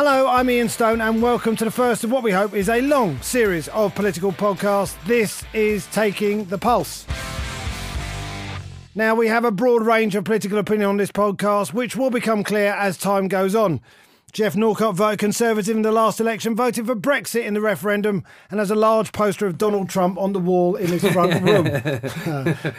Hello, I'm Ian Stone, and welcome to the first of what we hope is a long series of political podcasts. This is Taking the Pulse. Now, we have a broad range of political opinion on this podcast, which will become clear as time goes on. Geoff Norcott voted Conservative in the last election, voted for Brexit in the referendum, and has a large poster of Donald Trump on the wall in his front room.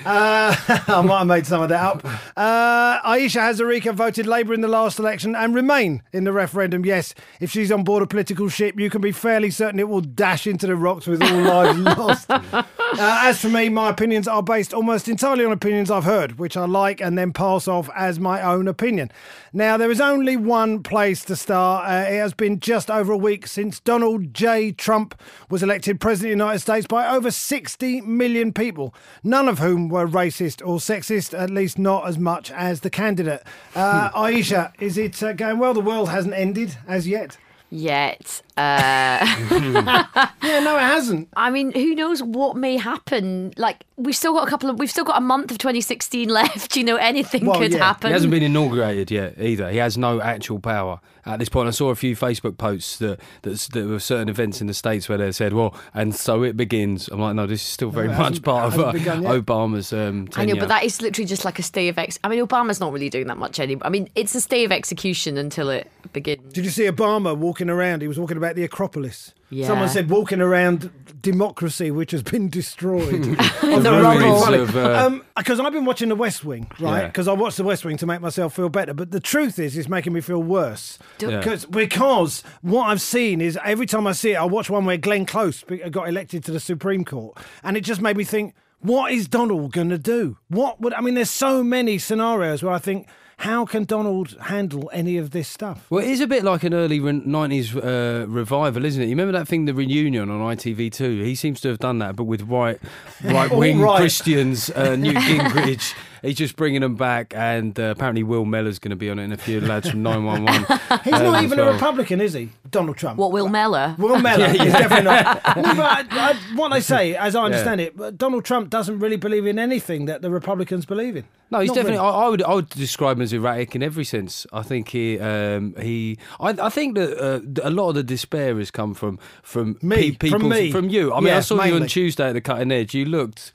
uh, I might have made some of that up. Uh, Ayesha Hazarika voted Labour in the last election and Remain in the referendum. Yes, if she's on board a political ship, you can be fairly certain it will dash into the rocks with all lives lost. Uh, as for me, my opinions are based almost entirely on opinions I've heard, which I like and then pass off as my own opinion. Now, there is only one place to start. Uh, it has been just over a week since Donald J. Trump was elected President of the United States by over 60 million people, none of whom were racist or sexist, at least not as much as the candidate. Uh, Ayesha, is it uh, going well? The world hasn't ended as yet. Yet. Uh, Yeah, no, it hasn't. I mean, who knows what may happen? Like, we've still got a couple of, we've still got a month of 2016 left. You know, anything Well, could yeah. happen. He hasn't been inaugurated yet either. He has no actual power at this point. I saw a few Facebook posts that that, that were certain events in the states where they said, "Well, and so it begins." I'm like, no, this is still very it much part of uh. Obama's um, I know, but that is literally just like a stay of ex. I mean, Obama's not really doing that much anymore. I mean, it's a stay of execution until it begins. Did you see Obama walking around? He was walking about the Acropolis. Yeah. Someone said walking around democracy, which has been destroyed. The Very rubble. funny. Uh, because I've been watching The West Wing, right? Yeah. Because I watched The West Wing to make myself feel better. But the truth is, it's making me feel worse. Yeah. Because because what I've seen is every time I see it, I watch one where Glenn Close got elected to the Supreme Court, and it just made me think, what is Donald going to do? What would I mean? There's so many scenarios where I think. How can Donald handle any of this stuff? Well, it is a bit like an early re- 90s uh, revival, isn't it? You remember that thing, The Reunion on ITV2? He seems to have done that, but with white right wing right. Christians, uh, Newt Gingrich. He's just bringing them back, and uh, apparently Will Mellor's going to be on it, and a few lads from 911. He's um, not as even a. Republican, is he? Donald Trump. What, Will Mellor? Will Mellor is definitely not. No, but I, I, what they say, as I understand it, Donald Trump doesn't really believe in anything that the Republicans believe in. No, he's Not definitely. really. I, I would. I would describe him as erratic in every sense. I think he. Um, he. I, I think that uh, a lot of the despair has come from from Me, pe- people from me. from you. I mean, Yeah, I saw you on Tuesday at the cutting edge. You looked.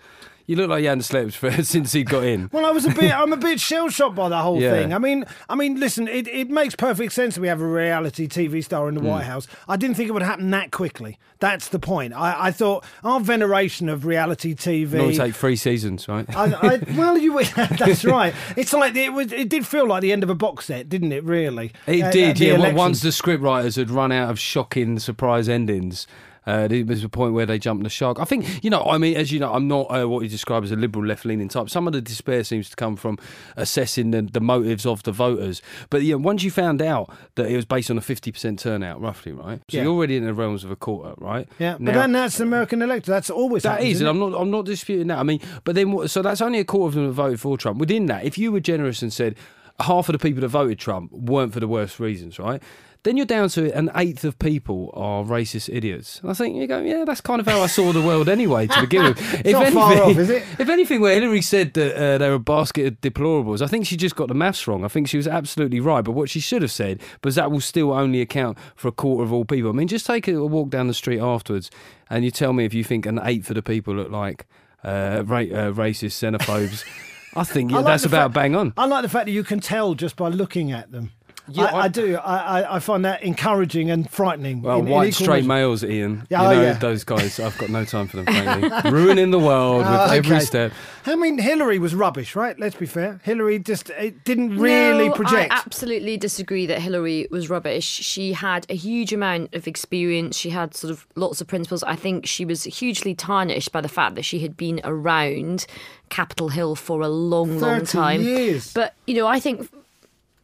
You look like you hadn't slept for, since he got in. Well, I was a bit. I'm a bit shell shocked by the whole Yeah. thing. I mean, I mean, listen, it, it makes perfect sense that we have a reality TV star in the Hmm. White House. I didn't think it would happen that quickly. That's the point. I, I thought our veneration of reality TV. Normally take three seasons, right? I, I, well, you. That's right. It's like it was. It did feel like the end of a box set, didn't it? Really. It Uh, did, the yeah. Well, once the scriptwriters had run out of shocking surprise endings, uh, there was a point where they jumped the shark. I think, you know, I mean, as you know, I'm not uh, what you describe as a liberal left leaning type. Some of the despair seems to come from assessing the, the motives of the voters. But yeah, once you found out that it was based on a 50% turnout, roughly, right? So Yeah. you're already in the realms of a quarter, right? Yeah, but then that's the American electorate. That's always that happens, is, and? I'm not. I'm not disputing that. I mean, but then, so that's only a quarter of them that voted for Trump. Within that, if you were generous and said half of the people that voted Trump weren't for the worst reasons, right? Then you're down to an eighth of people are racist idiots. And I think you go, yeah, that's kind of how I saw the world anyway to begin with. if not far off, is it? If anything, where Hillary said that uh, they were a basket of deplorables, I think she just got the maths wrong. I think she was absolutely right. But what she should have said was that will still only account for a quarter of all people. I mean, just take a walk down the street afterwards and you tell me if you think an eighth of the people look like uh, ra- uh, racist xenophobes. I think I like that's about fact- bang on. I like the fact that you can tell just by looking at them. Yeah, I, I, I- do. I, I, I find that encouraging and frightening. Well, in- in white equal straight measure. males, Ian. Yeah, you oh, know yeah. those guys. I've got no time for them. Frankly, ruining the world with Ah, every step. I mean, Hillary was rubbish, right? Let's be fair. Hillary just it didn't really no, project. I absolutely disagree that Hillary was rubbish. She had a huge amount of experience. She had sort of lots of principles. I think she was hugely tarnished by the fact that she had been around Capitol Hill for a long, long time. years. But you know, I think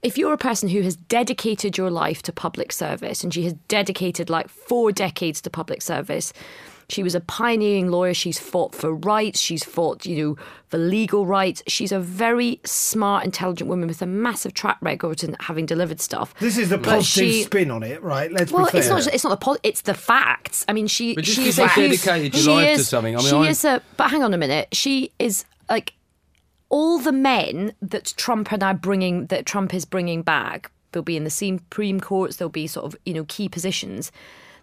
if you're a person who has dedicated your life to public service, and she has dedicated like four decades to public service. She was a pioneering lawyer. She's fought for rights. She's fought, you know, for legal rights. She's a very smart, intelligent woman with a massive track record and having delivered stuff. this is the But positive she- spin on it, right? Let's Well, be fair. it's not. It's not the. Po- it's the facts. I mean, she. But just she because a dedicated your she life to something, I mean, she I- is a. But hang on a minute. She is like all the men that Trump are now bringing. That Trump is bringing back. They'll be in the Supreme Courts. They'll be sort of you know key positions.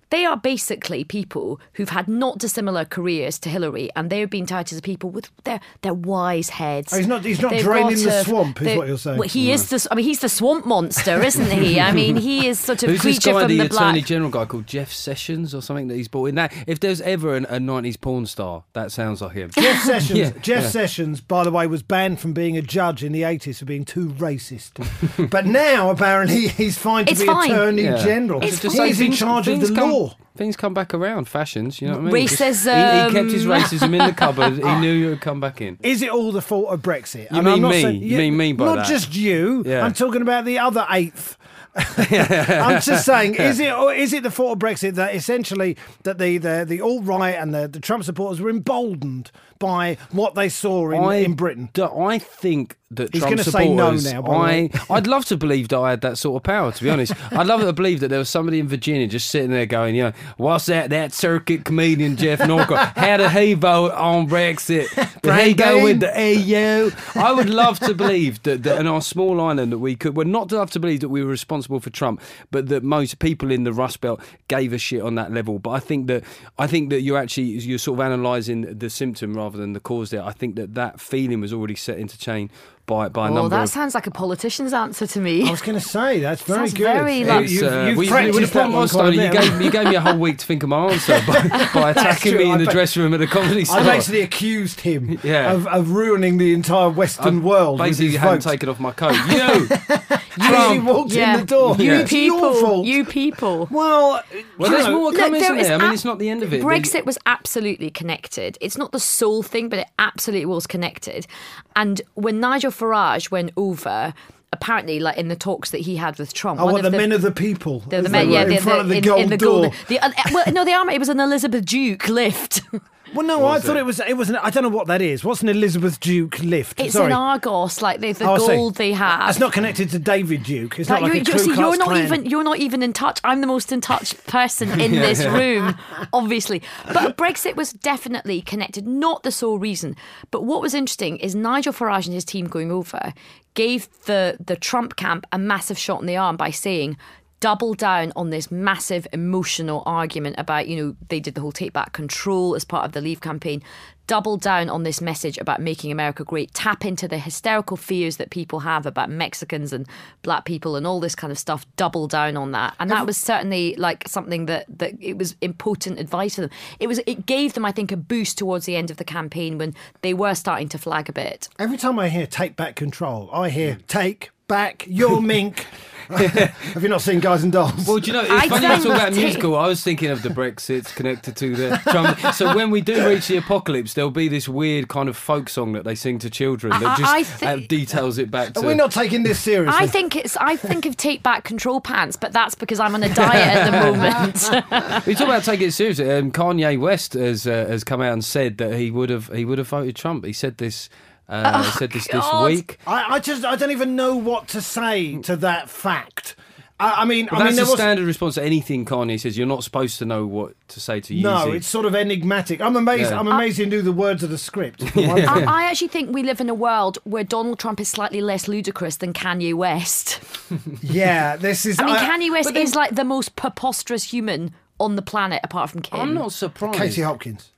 They are basically people who've had not dissimilar careers to Hillary, and they're being touted as people with their their wise heads. Oh, he's not- he's not They've draining the a- swamp, is they- what you're saying. Well, he hmm. is the. I mean, he's the swamp monster, isn't he? I mean, he is sort of Who's this creature guy, from the, the Attorney. General guy called Jeff Sessions or something that he's brought in? That if there's ever an, a '90s porn star, that sounds like him. Jeff Sessions. Yeah, Jeff yeah. Sessions, by the way, was banned from being a judge in the 80s for being too racist. but now, apparently, he's fine to It's be fine. Attorney Yeah. General. It's He's fine. in things- charge of the come, law. Things come back around, fashions. You know what I mean? Just- Racism. He, he kept his um, racism in the cupboard. He knew it would come back in. Is it all the fault of Brexit? You And mean I'm not me? saying- You mean me by Not that? just you. Yeah. I'm talking about the other eighth. I'm just saying, is it or is it the fault of Brexit that essentially that the the, the alt right and the, the Trump supporters were emboldened by what they saw in, I, in Britain? I think that He's Trump gonna say no now, I, I'd love to believe that I had that sort of power. To be honest, I'd love to believe that there was somebody in Virginia just sitting there going, you know, what's that? That circuit comedian Geoff Norcott. How did he vote on Brexit? Did he go with the EU? I would love to believe that, that in our small island that we could. Well, not to love to believe that we were responsible for Trump, but that most people in the Rust Belt gave a shit on that level. But I think that I think that you're actually you're sort of analysing the symptom rather than the cause there. I think that that feeling was already set into chain by by a Well, number that of sounds like a politician's answer to me. I was going to say that's very Sounds good. very, You- like- you've, It's, uh, you've we- we practiced would have that put one my quite a style. You bit. gave, you gave me a whole week to think of my answer by, by attacking true. me in I the bet- dressing room at a comedy store. I've actually accused him Yeah. of, of ruining the entire Western world. with Basically, his you hadn't taken off my coat. You, As he walked in the door. Yeah. You It's your people, fault. you people. Well, well, there's know, more coming, there isn't is there? I mean, ab- it's not the end of it. Brexit was absolutely connected. It's not the sole thing, but it absolutely was connected. And when Nigel Farage went over, apparently, like in the talks that he had with Trump, Oh, one what, of the, men of the people. the, the men, yeah, were, the, in front of the in, gold in the door. golden. The, uh, well, no, the army. It was an Elizabeth Duke lift. Well, no, I thought it was. It was. An, I don't know what that is. What's an Elizabeth Duke lift? It's Sorry. in Argos, like the, the Oh, I see. gold they have. It's not connected to David Duke. It's Like, not like you're, a you're, Ku see, Klux you're not Klan. even you're not even in touch. I'm the most in touch person in this room, obviously. But Brexit was definitely connected, not the sole reason. But what was interesting is Nigel Farage and his team going over gave the the Trump camp a massive shot in the arm by saying. Double down on this massive emotional argument about, you know, they did the whole take back control as part of the Leave campaign. Double down on this message about making America great. Tap into the hysterical fears that people have about Mexicans and black people and all this kind of stuff. Double down on that, and that was certainly like something that that it was important advice for them. It was it gave them, I think, a boost towards the end of the campaign when they were starting to flag a bit. Every time I hear "take back control," I hear "take back your mink." Have you not seen Guys and Dolls? Well, do you know, it's I funny you talk about that's musical. I was thinking of the Brexit connected to the Trump. So when we do reach the apocalypse, there'll be this weird kind of folk song that they sing to children that I- just I thi- uh, details it back to. Are not taking this seriously? I think it's I think of take back control pants, but that's because I'm on a diet at the moment. We talk about taking it seriously. Um, Kanye West has uh, has come out and said that he would have he would have voted Trump. He said this. Uh, he said this this week. I, I just I don't even know what to say to that fact. I, I mean, Well, I mean, that's there the was standard response to anything Kanye says. You're not supposed to know what to say to you. no. It's sort of enigmatic. I'm amazed. Yeah. I'm amazed he knew the words of the script. for. I, I actually think we live in a world where Donald Trump is slightly less ludicrous than Kanye West. yeah, this is. I mean, Kanye West then- is like the most preposterous human on the planet, apart from Kim. I'm not surprised. Katie Hopkins.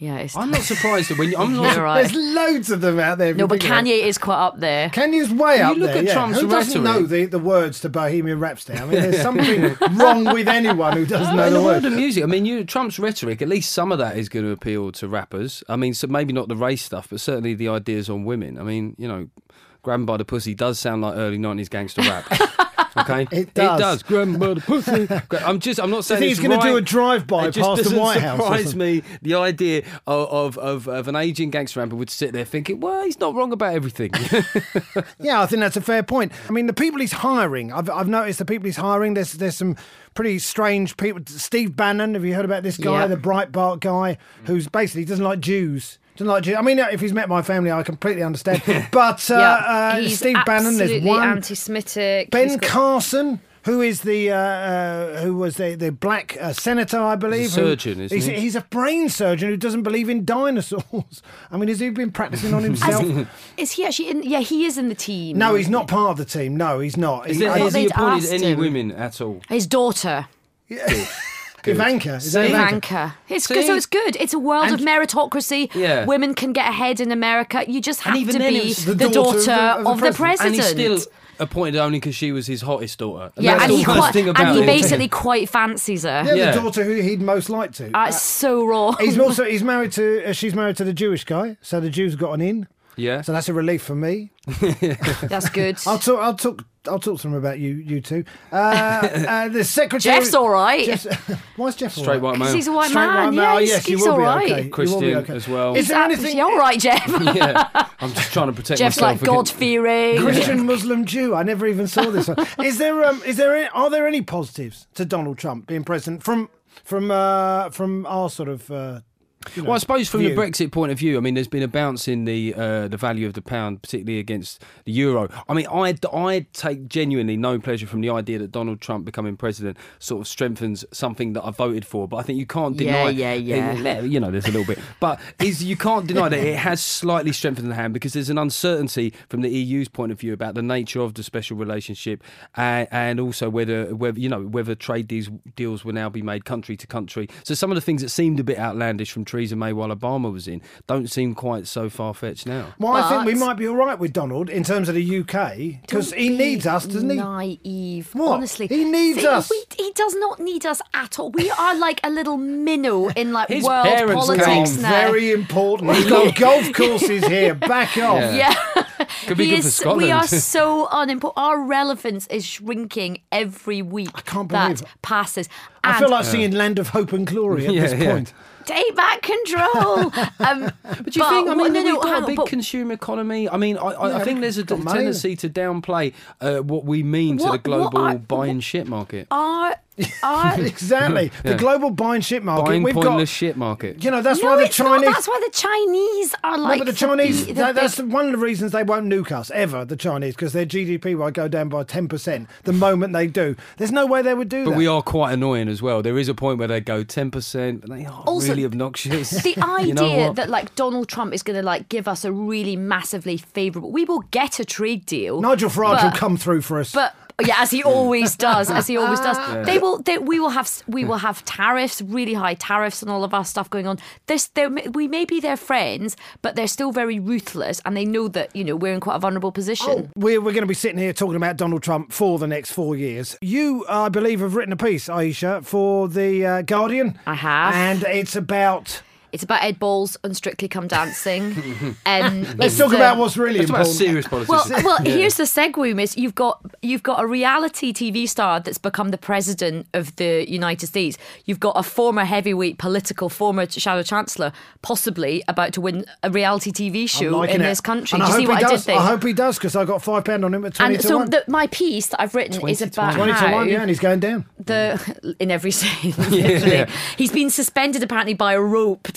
Yeah, it's. I'm not surprised that when you, I'm not. You're right. There's loads of them out there. No, but think about it. Kanye is quite up there. Kanye's way up. There. You up look there. at yeah. Trump's Who doesn't rhetoric. know the, the words to Bohemian Rhapsody? I mean, there's something wrong with anyone who doesn't know in the the world words. of music, I mean, you, Trump's rhetoric, at least some of that is going to appeal to rappers. I mean, so maybe not the race stuff, but certainly the ideas on women. I mean, you know, Grab 'em by the pussy does sound like early 90s gangster rap. Okay, It does. It does. Grab 'em the pussy. I'm just. I'm not saying he's gonna do a drive-by It just past the White House or Surprise me the idea of, of of of an aging gangster rapper would sit there thinking, well, he's not wrong about everything. Yeah, I think that's a fair point. I mean, the people he's hiring, I've, I've noticed the people he's hiring, there's there's some pretty strange people. Steve Bannon, have you heard about this guy, Yeah. the Breitbart guy, who's basically doesn't like Jews? Doesn't like Jews. I mean, if he's met my family, I completely understand. But uh, uh, he's Steve Bannon, there's absolutely one. anti-Semitic. Ben got- Carson, who is the uh, uh, who was the the black uh, senator, I believe. He's a who- surgeon, isn't he's, he? he's a brain surgeon who doesn't believe in dinosaurs. I mean, has he been practicing on himself? Is he actually in? Yeah, he is in the team. no, he's not part of the team. No, he's not. Is He- there, has he appointed any him. women at all? His daughter, Ivanka. Is that Ivanka? Ivanka. It's See? so it's good. It's a world of meritocracy. Yeah. Women can get ahead in America. You just have even to then be it's the, the daughter, daughter of the, president. And he's still appointed only because she was his hottest daughter. yeah, that's and the he worst quite, thing about and he it. basically quite fancies her. Yeah, Yeah. the daughter who he'd most like to. That's so wrong. he's also he's married to uh, she's married to the Jewish guy, so the Jews got an in. Yeah. So that's a relief for me. That's good. I'll talk. I'll talk. I'll talk to them about you. You two. Uh, uh, the secretary. Geoff's all right. Geoff's, why is Geoff all Straight right? white Because he's a white Straight man. white male. Yeah, Oh, he's, yes, you he's will all be okay. You will be Christian okay. as well. Is there He's anything? all right, Geoff? yeah, I'm just trying to protect Geoff's myself. like God fearing. Christian Muslim Jew. I never even saw this one. Is there um is there any, are there any positives to Donald Trump being president from from uh from our sort of uh you know, Well, I suppose from view? the Brexit point of view, I mean, there's been a bounce in the uh, the value of the pound, particularly against the euro. I mean, I I take genuinely no pleasure from the idea that Donald Trump becoming president sort of strengthens something that I voted for. But I think you can't deny, Yeah, yeah, yeah. You know, there's a little bit, but is you can't deny that it has slightly strengthened the hand because there's an uncertainty from the EU's point of view about the nature of the special relationship and, and also whether whether you know whether trade deals deals will now be made country to country. So some of the things that seemed a bit outlandish from Theresa May while Obama was in don't seem quite so far fetched now. Well, I think we might be all right with Donald in terms of the UK because he be needs us, doesn't he? Naive. What? Honestly, He needs See, us. We, he does not need us at all. We are like a little minnow in like His world parents politics came now. Very important. He's got golf courses here. Back off. yeah. Could be He good is- for Scotland. We are so unimportant. Our relevance is shrinking every week. I can't that believe it. passes. I feel like singing "Land of Hope and Glory" at Yeah, this yeah. Point. take back control. um, But do you think? I mean, no, we've no, got hang a big but consumer economy. I mean, I, I, I think there's a got d- money. tendency to downplay uh, what we mean to the global what are- buying shit market, Our, our, Exactly. The Yeah. global buying ship market. buying We've pointless got. shit market. You know, that's no, why the it's not. Chinese. That's why the Chinese are No, like. but the Chinese, the that, that's one of the reasons they won't nuke us ever, the Chinese, because their GDP will go down by 10% the moment they do. There's no way they would do But that. we are quite annoying as well. There is a point where they go ten percent, but they are Also, really obnoxious. the idea You know what? that like Donald Trump is going to like give us a really massively favourable. We will get a trade deal. Nigel Farage but- will come through for us. But yeah, as he always does, as he always does. They will. They, we will have. We will have tariffs, really high tariffs, and all of our stuff going on. This, we may be their friends, but they're still very ruthless, and they know that you know we're in quite a vulnerable position. We're, we're going to be sitting here talking about Donald Trump for the next four years. You, I believe, have written a piece, Ayesha, for The uh, Guardian. I have. And it's about. It's about Ed Balls and Strictly Come Dancing. um, Let's talk the- about what's really It's about important. serious politics. Well, well, here's the segue, Miss. You've got you've got a reality TV star that's become the president of the United States. You've got a former heavyweight political, former shadow chancellor, possibly about to win a reality TV show in it. this country. And Do you I see hope what he I did does. there? I hope he does because I got five pound on him at twenty and to so one. the, my piece that I've written 20 is about Twenty to one, yeah, and he's going down. the in every scene. literally. He's been suspended apparently by a rope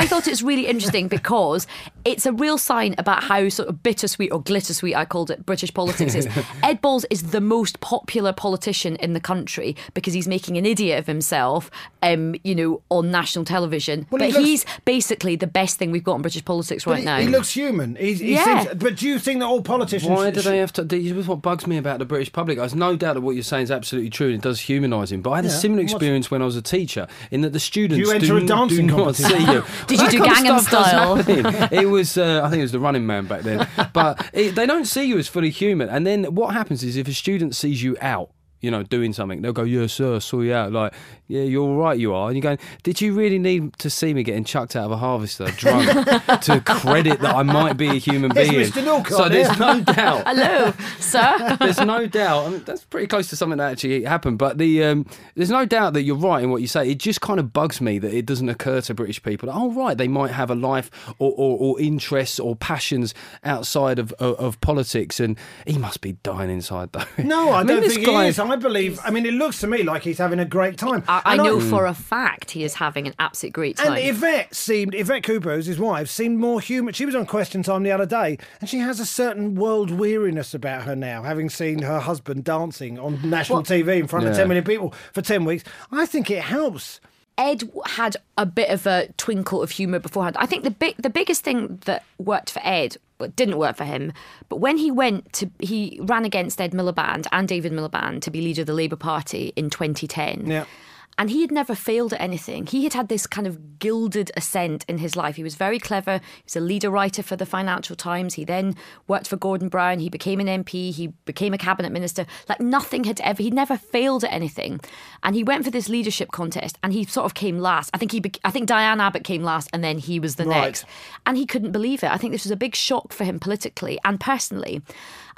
I thought it's really interesting because it's a real sign about how sort of bittersweet or glittersweet I called it British politics is. Ed Balls is the most popular politician in the country because he's making an idiot of himself, um, you know, on national television. Well, but he looks- he's basically the best thing we've got in British politics right he, now. he looks human. He's, he Yeah. seems, but do you think that all politicians? Why do they have to? This is what bugs me about the British public. There's no doubt that what you're saying is absolutely true and it does humanise him. But I had a Yeah, similar what's- experience when I was a teacher, in that the students you enter do, a dancing do not see you. Did you do Gangnam Style? It was, uh, I think it was the Running Man back then. But it, they don't see you as fully human. And then what happens is if a student sees you out. You know, doing something, they'll go, "Yes, sir, I saw you out." Like, yeah, you're all right, you are. And you're going, "Did you really need to see me getting chucked out of a harvester drunk to credit that I might be a human Yes, being?" Mr. Norcott, so there's yeah. no doubt. Hello, sir. there's no doubt. I mean, that's pretty close to something that actually happened. But the um, there's no doubt that you're right in what you say. It just kind of bugs me that it doesn't occur to British people. That, oh, right, they might have a life or, or, or interests or passions outside of, of of politics, and he must be dying inside though. No, I, mean, don't this think guy- he is. I believe. I mean, it looks to me like he's having a great time. I, I And know for a fact he is having an absolute great time. And Yvette seemed, Yvette Cooper, who's his wife, seemed more human. She was on Question Time the other day, and she has a certain world weariness about her now, having seen her husband dancing on national TV in front of 10 million people for 10 weeks. I think it helps. Ed had a bit of a twinkle of humour beforehand. I think the big, the biggest thing that worked for Ed, but didn't work for him, but when he went to, he ran against Ed Miliband and David Miliband to be leader of the Labour Party in 2010. Yeah. And he had never failed at anything. He had had this kind of gilded ascent in his life. He was very clever. He was a leader writer for the Financial Times. He then worked for Gordon Brown. He became an MP. He became a cabinet minister. Like nothing had ever, he'd never failed at anything. And he went for this leadership contest and he sort of came last. I think he, I think Diane Abbott came last and then he was the Right. next. And he couldn't believe it. I think this was a big shock for him politically and personally.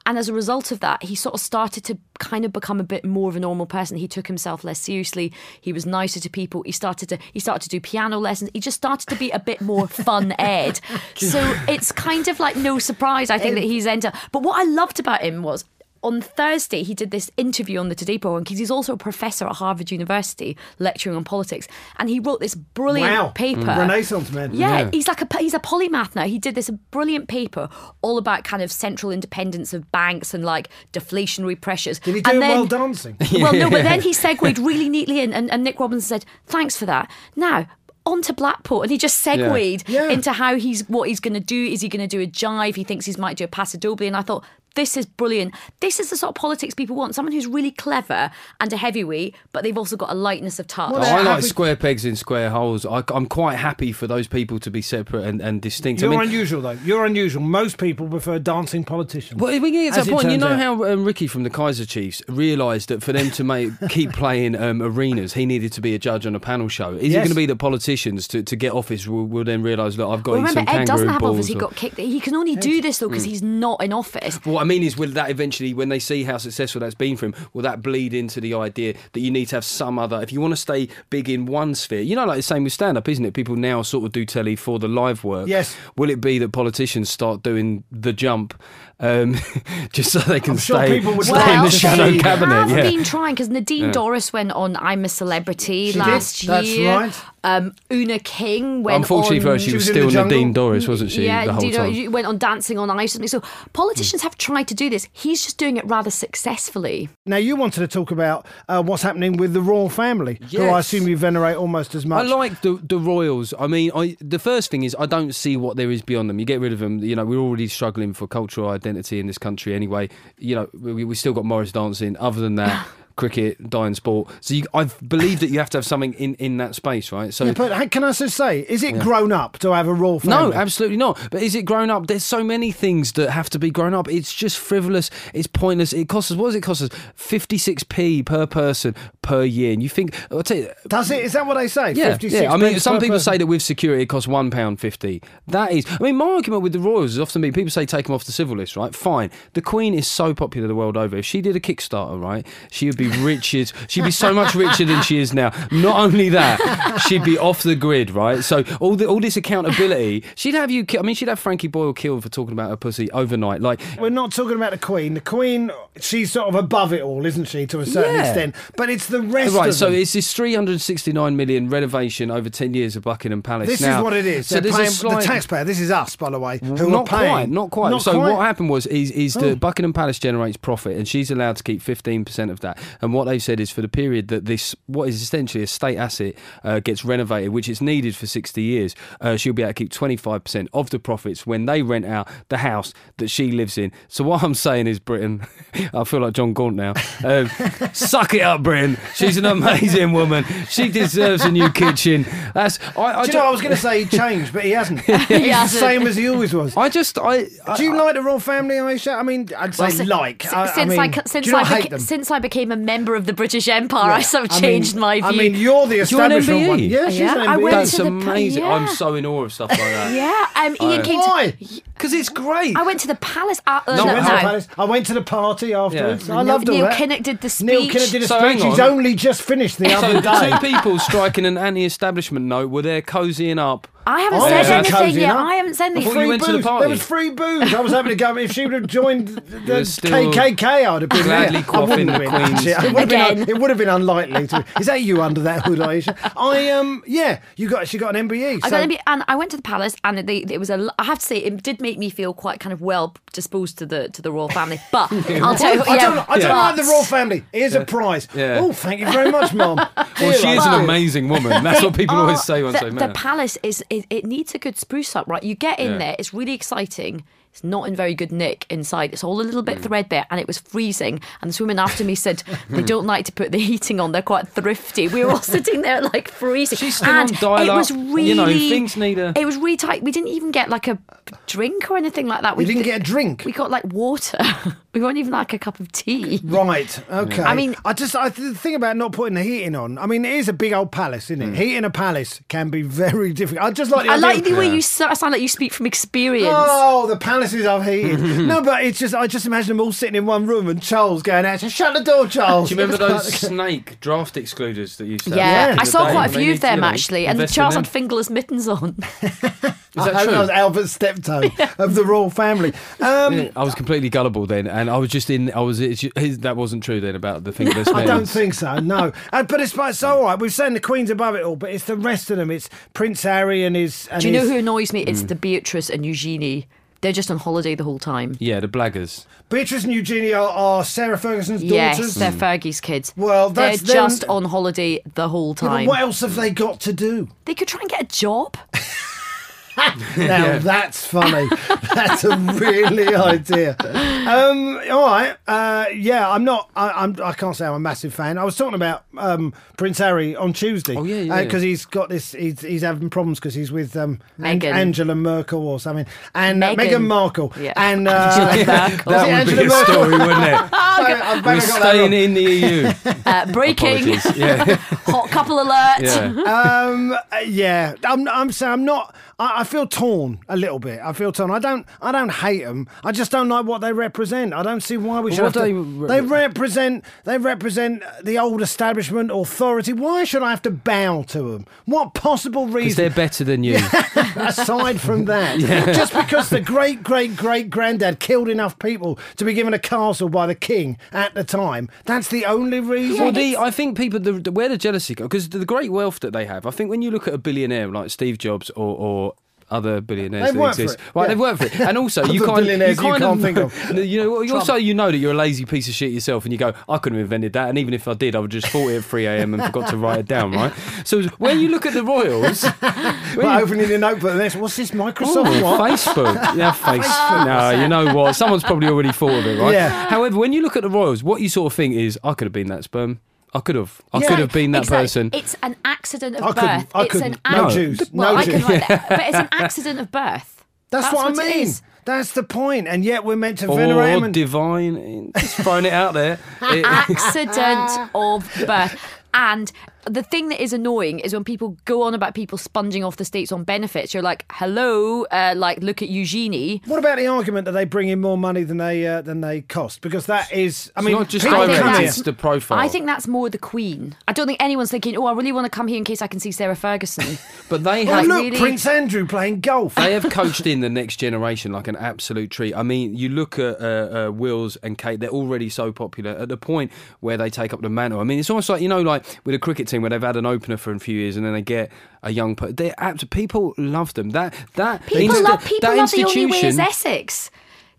And as a result of that, he sort of started to kind of become a bit more of a normal person. He took himself less seriously. He was nicer to people. He started to he started to do piano lessons. He just started to be a bit more fun Ed. So it's kind of like no surprise, I think, that he's entered. But what I loved about him was on Thursday, he did this interview on the Today program because he's also a professor at Harvard University lecturing on politics, and he wrote this brilliant Wow. paper. Mm. Renaissance man. Yeah, Yeah. he's like a he's a polymath now. He did this brilliant paper all about kind of central independence of banks and like deflationary pressures. Did he do and it then, while dancing? Well, no, but then he segued really neatly in, and, and Nick Robinson said, "Thanks for that." Now. On to Blackpool, and he just segued Yeah. into how he's what he's going to do. Is he going to do a jive? He thinks he might do a paso doble, and I thought this is brilliant. This is the sort of politics people want. Someone who's really clever and a heavyweight, but they've also got a lightness of touch. Well, I like happy- square pegs in square holes. I, I'm quite happy for those people to be separate and, and distinct. You're I mean, unusual, though. You're unusual. Most people prefer dancing politicians. Well, we get to that point. You know out. how um, Ricky from the Kaiser Chiefs realised that for them to make keep playing um, arenas, he needed to be a judge on a panel show. Is it going to be that politicians to, to get office will, will then realise that I've got Well, to eat remember, some Ed kangaroo doesn't have balls? office. He got kicked. He can only do this though because he's not in office. What I mean is, will that eventually, when they see how successful that's been for him, will that bleed into the idea that you need to have some other? If you want to stay big in one sphere, you know, like the same with stand-up, isn't it? People now sort of do telly for the live work. Yes. Will it be that politicians start doing the jump, um, just so they can I'm sure stay, people would stay like in the see shadow that. cabinet? have Yeah. been trying because Nadine Dorries went on I'm a Celebrity She did. last That's year. right. Um, Oona King went Unfortunately on, for her, she, She was was still. Nadine Dorries, wasn't she? yeah, the whole you know, time. you went on Dancing on Ice. and So politicians have tried to do this. He's just doing it rather successfully. Now, you wanted to talk about uh, what's happening with the royal family, who I assume you venerate almost as much. I like the the royals. I mean, I the first thing is I don't see what there is beyond them. You get rid of them. You know, we're already struggling for cultural identity in this country anyway. You know, we we still got Morris dancing. Other than that. Cricket, dying sport. So you, I believe that you have to have something in, in that space, right? So Yeah, but uh, can I just say, is it grown up to have a royal family? No, absolutely not. But is it grown up? There's so many things that have to be grown up. It's just frivolous. It's pointless. It costs us. What does it cost us? Fifty six p per person per year. And you think? I'll tell you. Does it? Is that what they say? Yeah, 56 yeah. I mean, some people person. say that with security it costs one pound fifty. That is, I mean, my argument with the royals is often be people say take them off the civil list, right? Fine. The Queen is so popular the world over. If she did a Kickstarter, right, she would be rich as she'd be so much richer than she is now. Not only that, she'd be off the grid, right? So all the all this accountability, she'd have you. ki- I mean, she'd have Frankie Boyle killed for talking about her pussy overnight. Like, We're not talking about the Queen. The Queen, she's sort of above it all, isn't she, to a certain Yeah. extent? But it's the rest Right, so them. it's this 369 million renovation over 10 years of Buckingham Palace. This Now, is what it is. So paying, slight, the taxpayer. This is us, by the way, who not are paying. quite, not quite. Not so quite. Oh. what happened was is is the oh. Buckingham Palace generates profit, and she's allowed to keep 15% of that. And what they've said is for the period that this what is essentially a state asset uh, gets renovated, which is needed for 60 years, uh, she'll be able to keep 25% of the profits when they rent out the house that she lives in. So what I'm saying is, Britain, I feel like John Gaunt now. Um, suck it up, Britain. She's an amazing woman. She deserves a new kitchen. That's I. I Do you know, I was going to say he changed, but he hasn't. He's the hasn't. same as he always was. I just I. I Do you like the royal family, Ayesha? I mean, I'd say Well, like. si- I, I mean, I, do since I beca- since I became a member of the British Empire, I sort of I mean- changed my view. I mean, you're the You're an establishment MBE? one. Yeah, she's Yeah, an I MBE. went That's to the- amazing. yeah. I'm so in awe of stuff like that. yeah, um, Ian I- came Why? Because it's great. I went to the palace. Uh, I no, went, to the no. palace. I went to the party afterwards. Yeah. I loved all Neil. Kinnock did the speech. Neil Kinnock did a So speech. He's on. only just finished the other the day. two people striking an anti-establishment note were there cozying up. I haven't Oh, said yeah. anything yet. I haven't said I thought anything. you Free went to the party. There was free booze. I was having to go. If she would have joined the KKK, I'd have been gladly there. I quaffing wouldn't the have been. Queen's- actually. It would, have been, Again. it would have been unlikely. To, is that you under that hood, Ayesha? I um, yeah. You got. She got an MBE. I so- got to be, and I went to the palace, and they, it was a. I have to say, it did make me feel quite kind of well disposed to the to the royal family. But I'll tell you, I yeah, don't, I don't Yeah. like the royal family. Here's a prize. Yeah. Oh, thank you very much, mom. Well, she is an amazing woman. That's what people always say once the, they the met. her. palace is it, it needs a good spruce up, right? You get in Yeah. there, it's really exciting. It's not in very good nick inside. It's all a little bit Mm. threadbare, and it was freezing. And this woman after me said they don't like to put the heating on. They're quite thrifty. We were all sitting there like freezing. She's still and on dial it up. was really, You know, things need a- It was really tight. We didn't even get like a drink or anything like that. We didn't get a drink. We got like water. we weren't even like a cup of tea. Right. Okay. I mean- I just I, the thing about not putting the heating on. I mean, it is a big old palace, isn't it? Heating a palace can be very difficult. I just like. The I like the way you sound like you speak from experience. Oh, the palaces I've heated. no, but it's just I just imagine them all sitting in one room and Charles going out. To shut the door, Charles. Do you remember those snake draft excluders that you used to have Yeah, back I saw day? quite a few of them you actually, and invest Charles had fingerless mittens on. Is that I, true? I was Albert's steptoe of the royal family. Um, I was completely gullible then, and I was just in. I was. It's, his, that wasn't true then about the fingerless I don't mittens. think so. No, uh, but it's, it's all right. We've saying the Queen's above it all, but it's the rest of them. It's Prince Harry and his. And Do you know his- who annoys me? Mm. It's the Beatrice and Eugenie. They're just on holiday the whole time. Yeah, the blaggers. Beatrice and Eugenie are, are Sarah Ferguson's Yes, daughters. they're hmm. Fergie's kids. Well, they're them- just on holiday the whole Yeah, time. what else have they got to do? They could try and get a job. Now that's funny. that's a really idea. Um, all right. Uh, yeah, I'm not. I, I'm. I can't say I'm a massive fan. I was talking about um, Prince Harry on Tuesday. Oh, yeah, yeah. Because he's got this. He's, he's having problems because he's with um, An- Angela Merkel or something, and uh, Meghan. Meghan Markle. Yeah. And uh, Angela Merkel. That would Angela be a Merkel? story, wouldn't it? Sorry, I've We're better got that staying in the EU. Uh, breaking. Yeah, Hot couple alert. yeah. um, uh, yeah, I'm. I'm saying I'm not. I, I feel torn a little bit. I feel torn. I don't I don't hate them. I just don't like what they represent. I don't see why we should. what have they to, re- they represent they represent the old establishment authority. Why should I have to bow to them? What possible Because reason? they're better than you. aside from that, just because the great great great granddad killed enough people to be given a castle by the king at the time, that's the only reason. Well, the, I think people the, where the jealousy goes because the, the great wealth that they have. I think when you look at a billionaire like Steve Jobs or. or other billionaires that exist, right? yeah. They've worked for it, and also you kind, you billionaires you can't of, think of. you know, Trump. also you know that you're a lazy piece of shit yourself, and you go, I couldn't have invented that, and even if I did, I would just thought it at 3 a.m. and forgot to write it down, right? So when you look at the royals, when you- opening the notebook, and this, what's this Microsoft? Oh, what? Facebook. Yeah, Facebook. No, you know what? Someone's probably already thought of it, right? Yeah. However, when you look at the Royals, what you sort of think is, I could have been that sperm. I could have. I Yeah. could have been that Exactly. person. It's an accident of I birth. I it's couldn't. an No ac- Jews. Well, No I can Jews. write that, but it's an accident of birth. That's, what, it I mean. is. That's the point. point, and yet we're meant to or venerate him. And, divine. Just throwing it out there. It- accident of birth. And the thing that is annoying is when people go on about people sponging off the states on benefits. You're like, hello, uh, like look at Eugenie. what about the argument that they bring in more money than they uh, than they cost? Because that is, I It's mean, not just people I think come directed, here- that's- it's the profile. I think that's more the Queen. I don't think anyone's thinking, oh, I really want to come here in case I can see Sarah Ferguson. but they have. look, really- Prince Andrew playing golf. They have coached in the next generation like an absolute treat. I mean, you look at uh, uh, Wills and Kate; they're already so popular. At the point where they take up the mantle, I mean, it's almost like you know, like with a cricket team where they've had an opener for a few years and then they get a young. per- They're apt. People love them. That that People insti- love people that love the only way is Essex.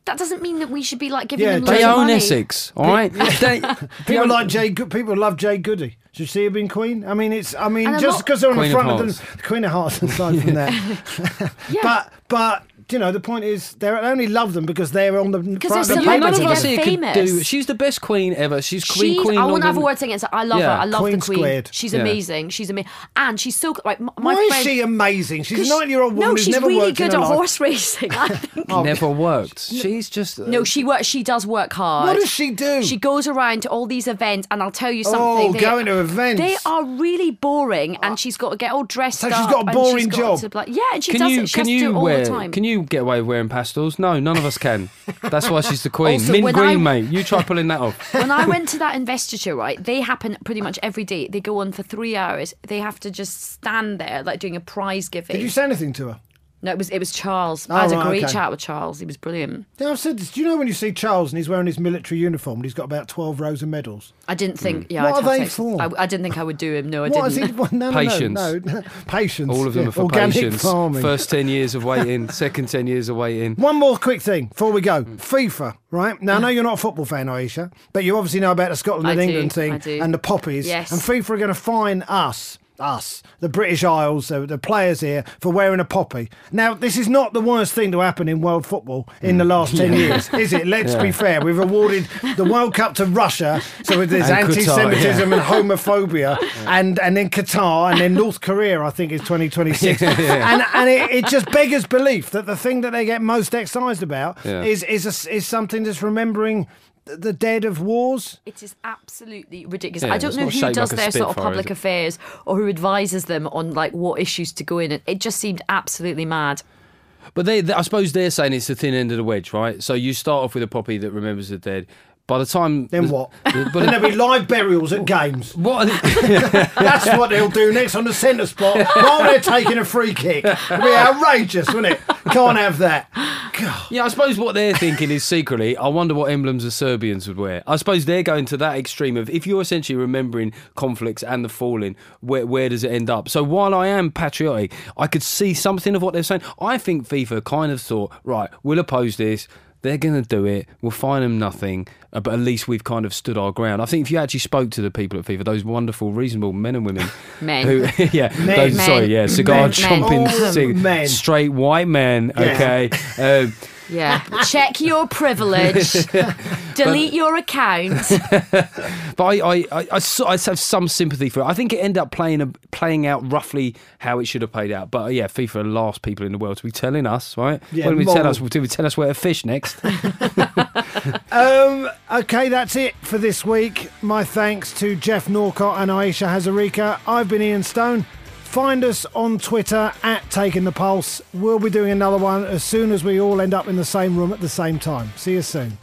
That doesn't mean that we should be like giving Yeah, them they loads They of own money. Essex, all right. They- People like Jay. Good people love Jade Goody. Should she have been Queen? I mean, it's. I mean, And just because they're on Queen the front of, Hearts. the Queen of Hearts. Aside from that, but but you know the point is they only love them because they're on the Because front of the Yeah, none celebrity, of us they're here could famous. do. She's the best queen ever. She's queen. She's, queen I wouldn't longer have a word against it. I love Yeah. her. I love Queen the Queen. squared. She's Yeah. amazing. She's amazing. And she's so like my, my Why friend, is she amazing? She's a 'cause nine-year-old woman No, who's she's never really worked in good at life. horse racing. I think. Never worked. She's just uh, No, she works. She does work hard. What does she do? She goes around to all these events, and I'll tell you Oh, something. they- going to events. They are really boring, and she's got to get all dressed So up. she's got a and boring job. like- yeah, and she Can does it. She can has to do it all the time. can you get away with wearing pastels? No, none of us can. That's why she's the queen. Also, Mint green, I- mate. You try pulling that off. when I went to that investiture, right, they happen pretty much every day. They go on for three hours. They have to just stand there, like doing a prize giving. Did you say anything to her? No, it was it was Charles. Oh, I had a right, great okay. chat with Charles. He was brilliant. Yeah, I've said this. Do you know when you see Charles and he's wearing his military uniform and he's got about 12 rows of medals? I didn't think. Mm. Yeah, What I'd are have they sex- for? I, I didn't think I would do him. No, I What is didn't. he? Well, no, no, Patience. No, no. Patience. All of them yeah. are for Organic patience. farming. First ten years of waiting. Second ten years of waiting. One more quick thing before we go. Mm. FIFA, right? Now, I know you're not a football fan, Ayesha, but you obviously know about the Scotland I and do, England thing I do. and the poppies. Yes. And FIFA are going to fine us, us, the British Isles, the, the players here, for wearing a poppy. Now, this is not the worst thing to happen in world football in Mm. the last 10 years, is it? Let's be fair. We've awarded the World Cup to Russia, so there's anti Semitism and homophobia, and, and then Qatar, and then North Korea, I think, is 2026. And, and it, it just beggars belief that the thing that they get most excised about Yeah. is, is, a, is something that's remembering the dead of wars. It is absolutely ridiculous. Yeah, I don't know who does like their sort of public it? affairs or who advises them on like what issues to go in. It just seemed absolutely mad. But they, they- I suppose they're saying it's the thin end of the wedge, right? So you start off with a poppy that remembers the dead. By the time Then what? But Then there'll be live burials at games. what? That's what they'll do next on the centre spot while they're taking a free kick. It'll be outrageous, wouldn't it? Can't have that. God. Yeah, I suppose what they're thinking is secretly, I wonder what emblems the Serbians would wear. I suppose they're going to that extreme of if you're essentially remembering conflicts and the falling, where, where does it end up? So while I am patriotic, I could see something of what they're saying. I think FIFA kind of thought, right, we'll oppose this. They're going to do it. We'll fine them nothing, uh, but at least we've kind of stood our ground. I think if you actually spoke to the people at FIFA, those wonderful, reasonable men and women, Men. who, yeah, Men. those, Men. sorry, yeah, cigar Men. chomping, All the cig- men. straight white men, Yeah. okay. Um, Yeah. Check your privilege. Delete your account. But I, I, I, I, so- I have some sympathy for it. I think it ended up playing a, playing out roughly how it should have played out. But yeah, FIFA are the last people in the world to be telling us, right? Yeah, when we tell us, do we tell us where to fish next? Um, okay, that's it for this week. My thanks to Geoff Norcott and Ayesha Hazarika. I've been Ian Stone. Find us on Twitter at Taking the Pulse. We'll be doing another one as soon as we all end up in the same room at the same time. See you soon.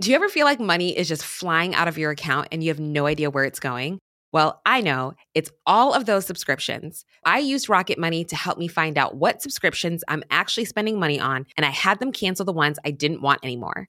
Do you ever feel like money is just flying out of your account and you have no idea where it's going? Well, I know it's all of those subscriptions. I used Rocket Money to help me find out what subscriptions I'm actually spending money on, and I had them cancel the ones I didn't want anymore.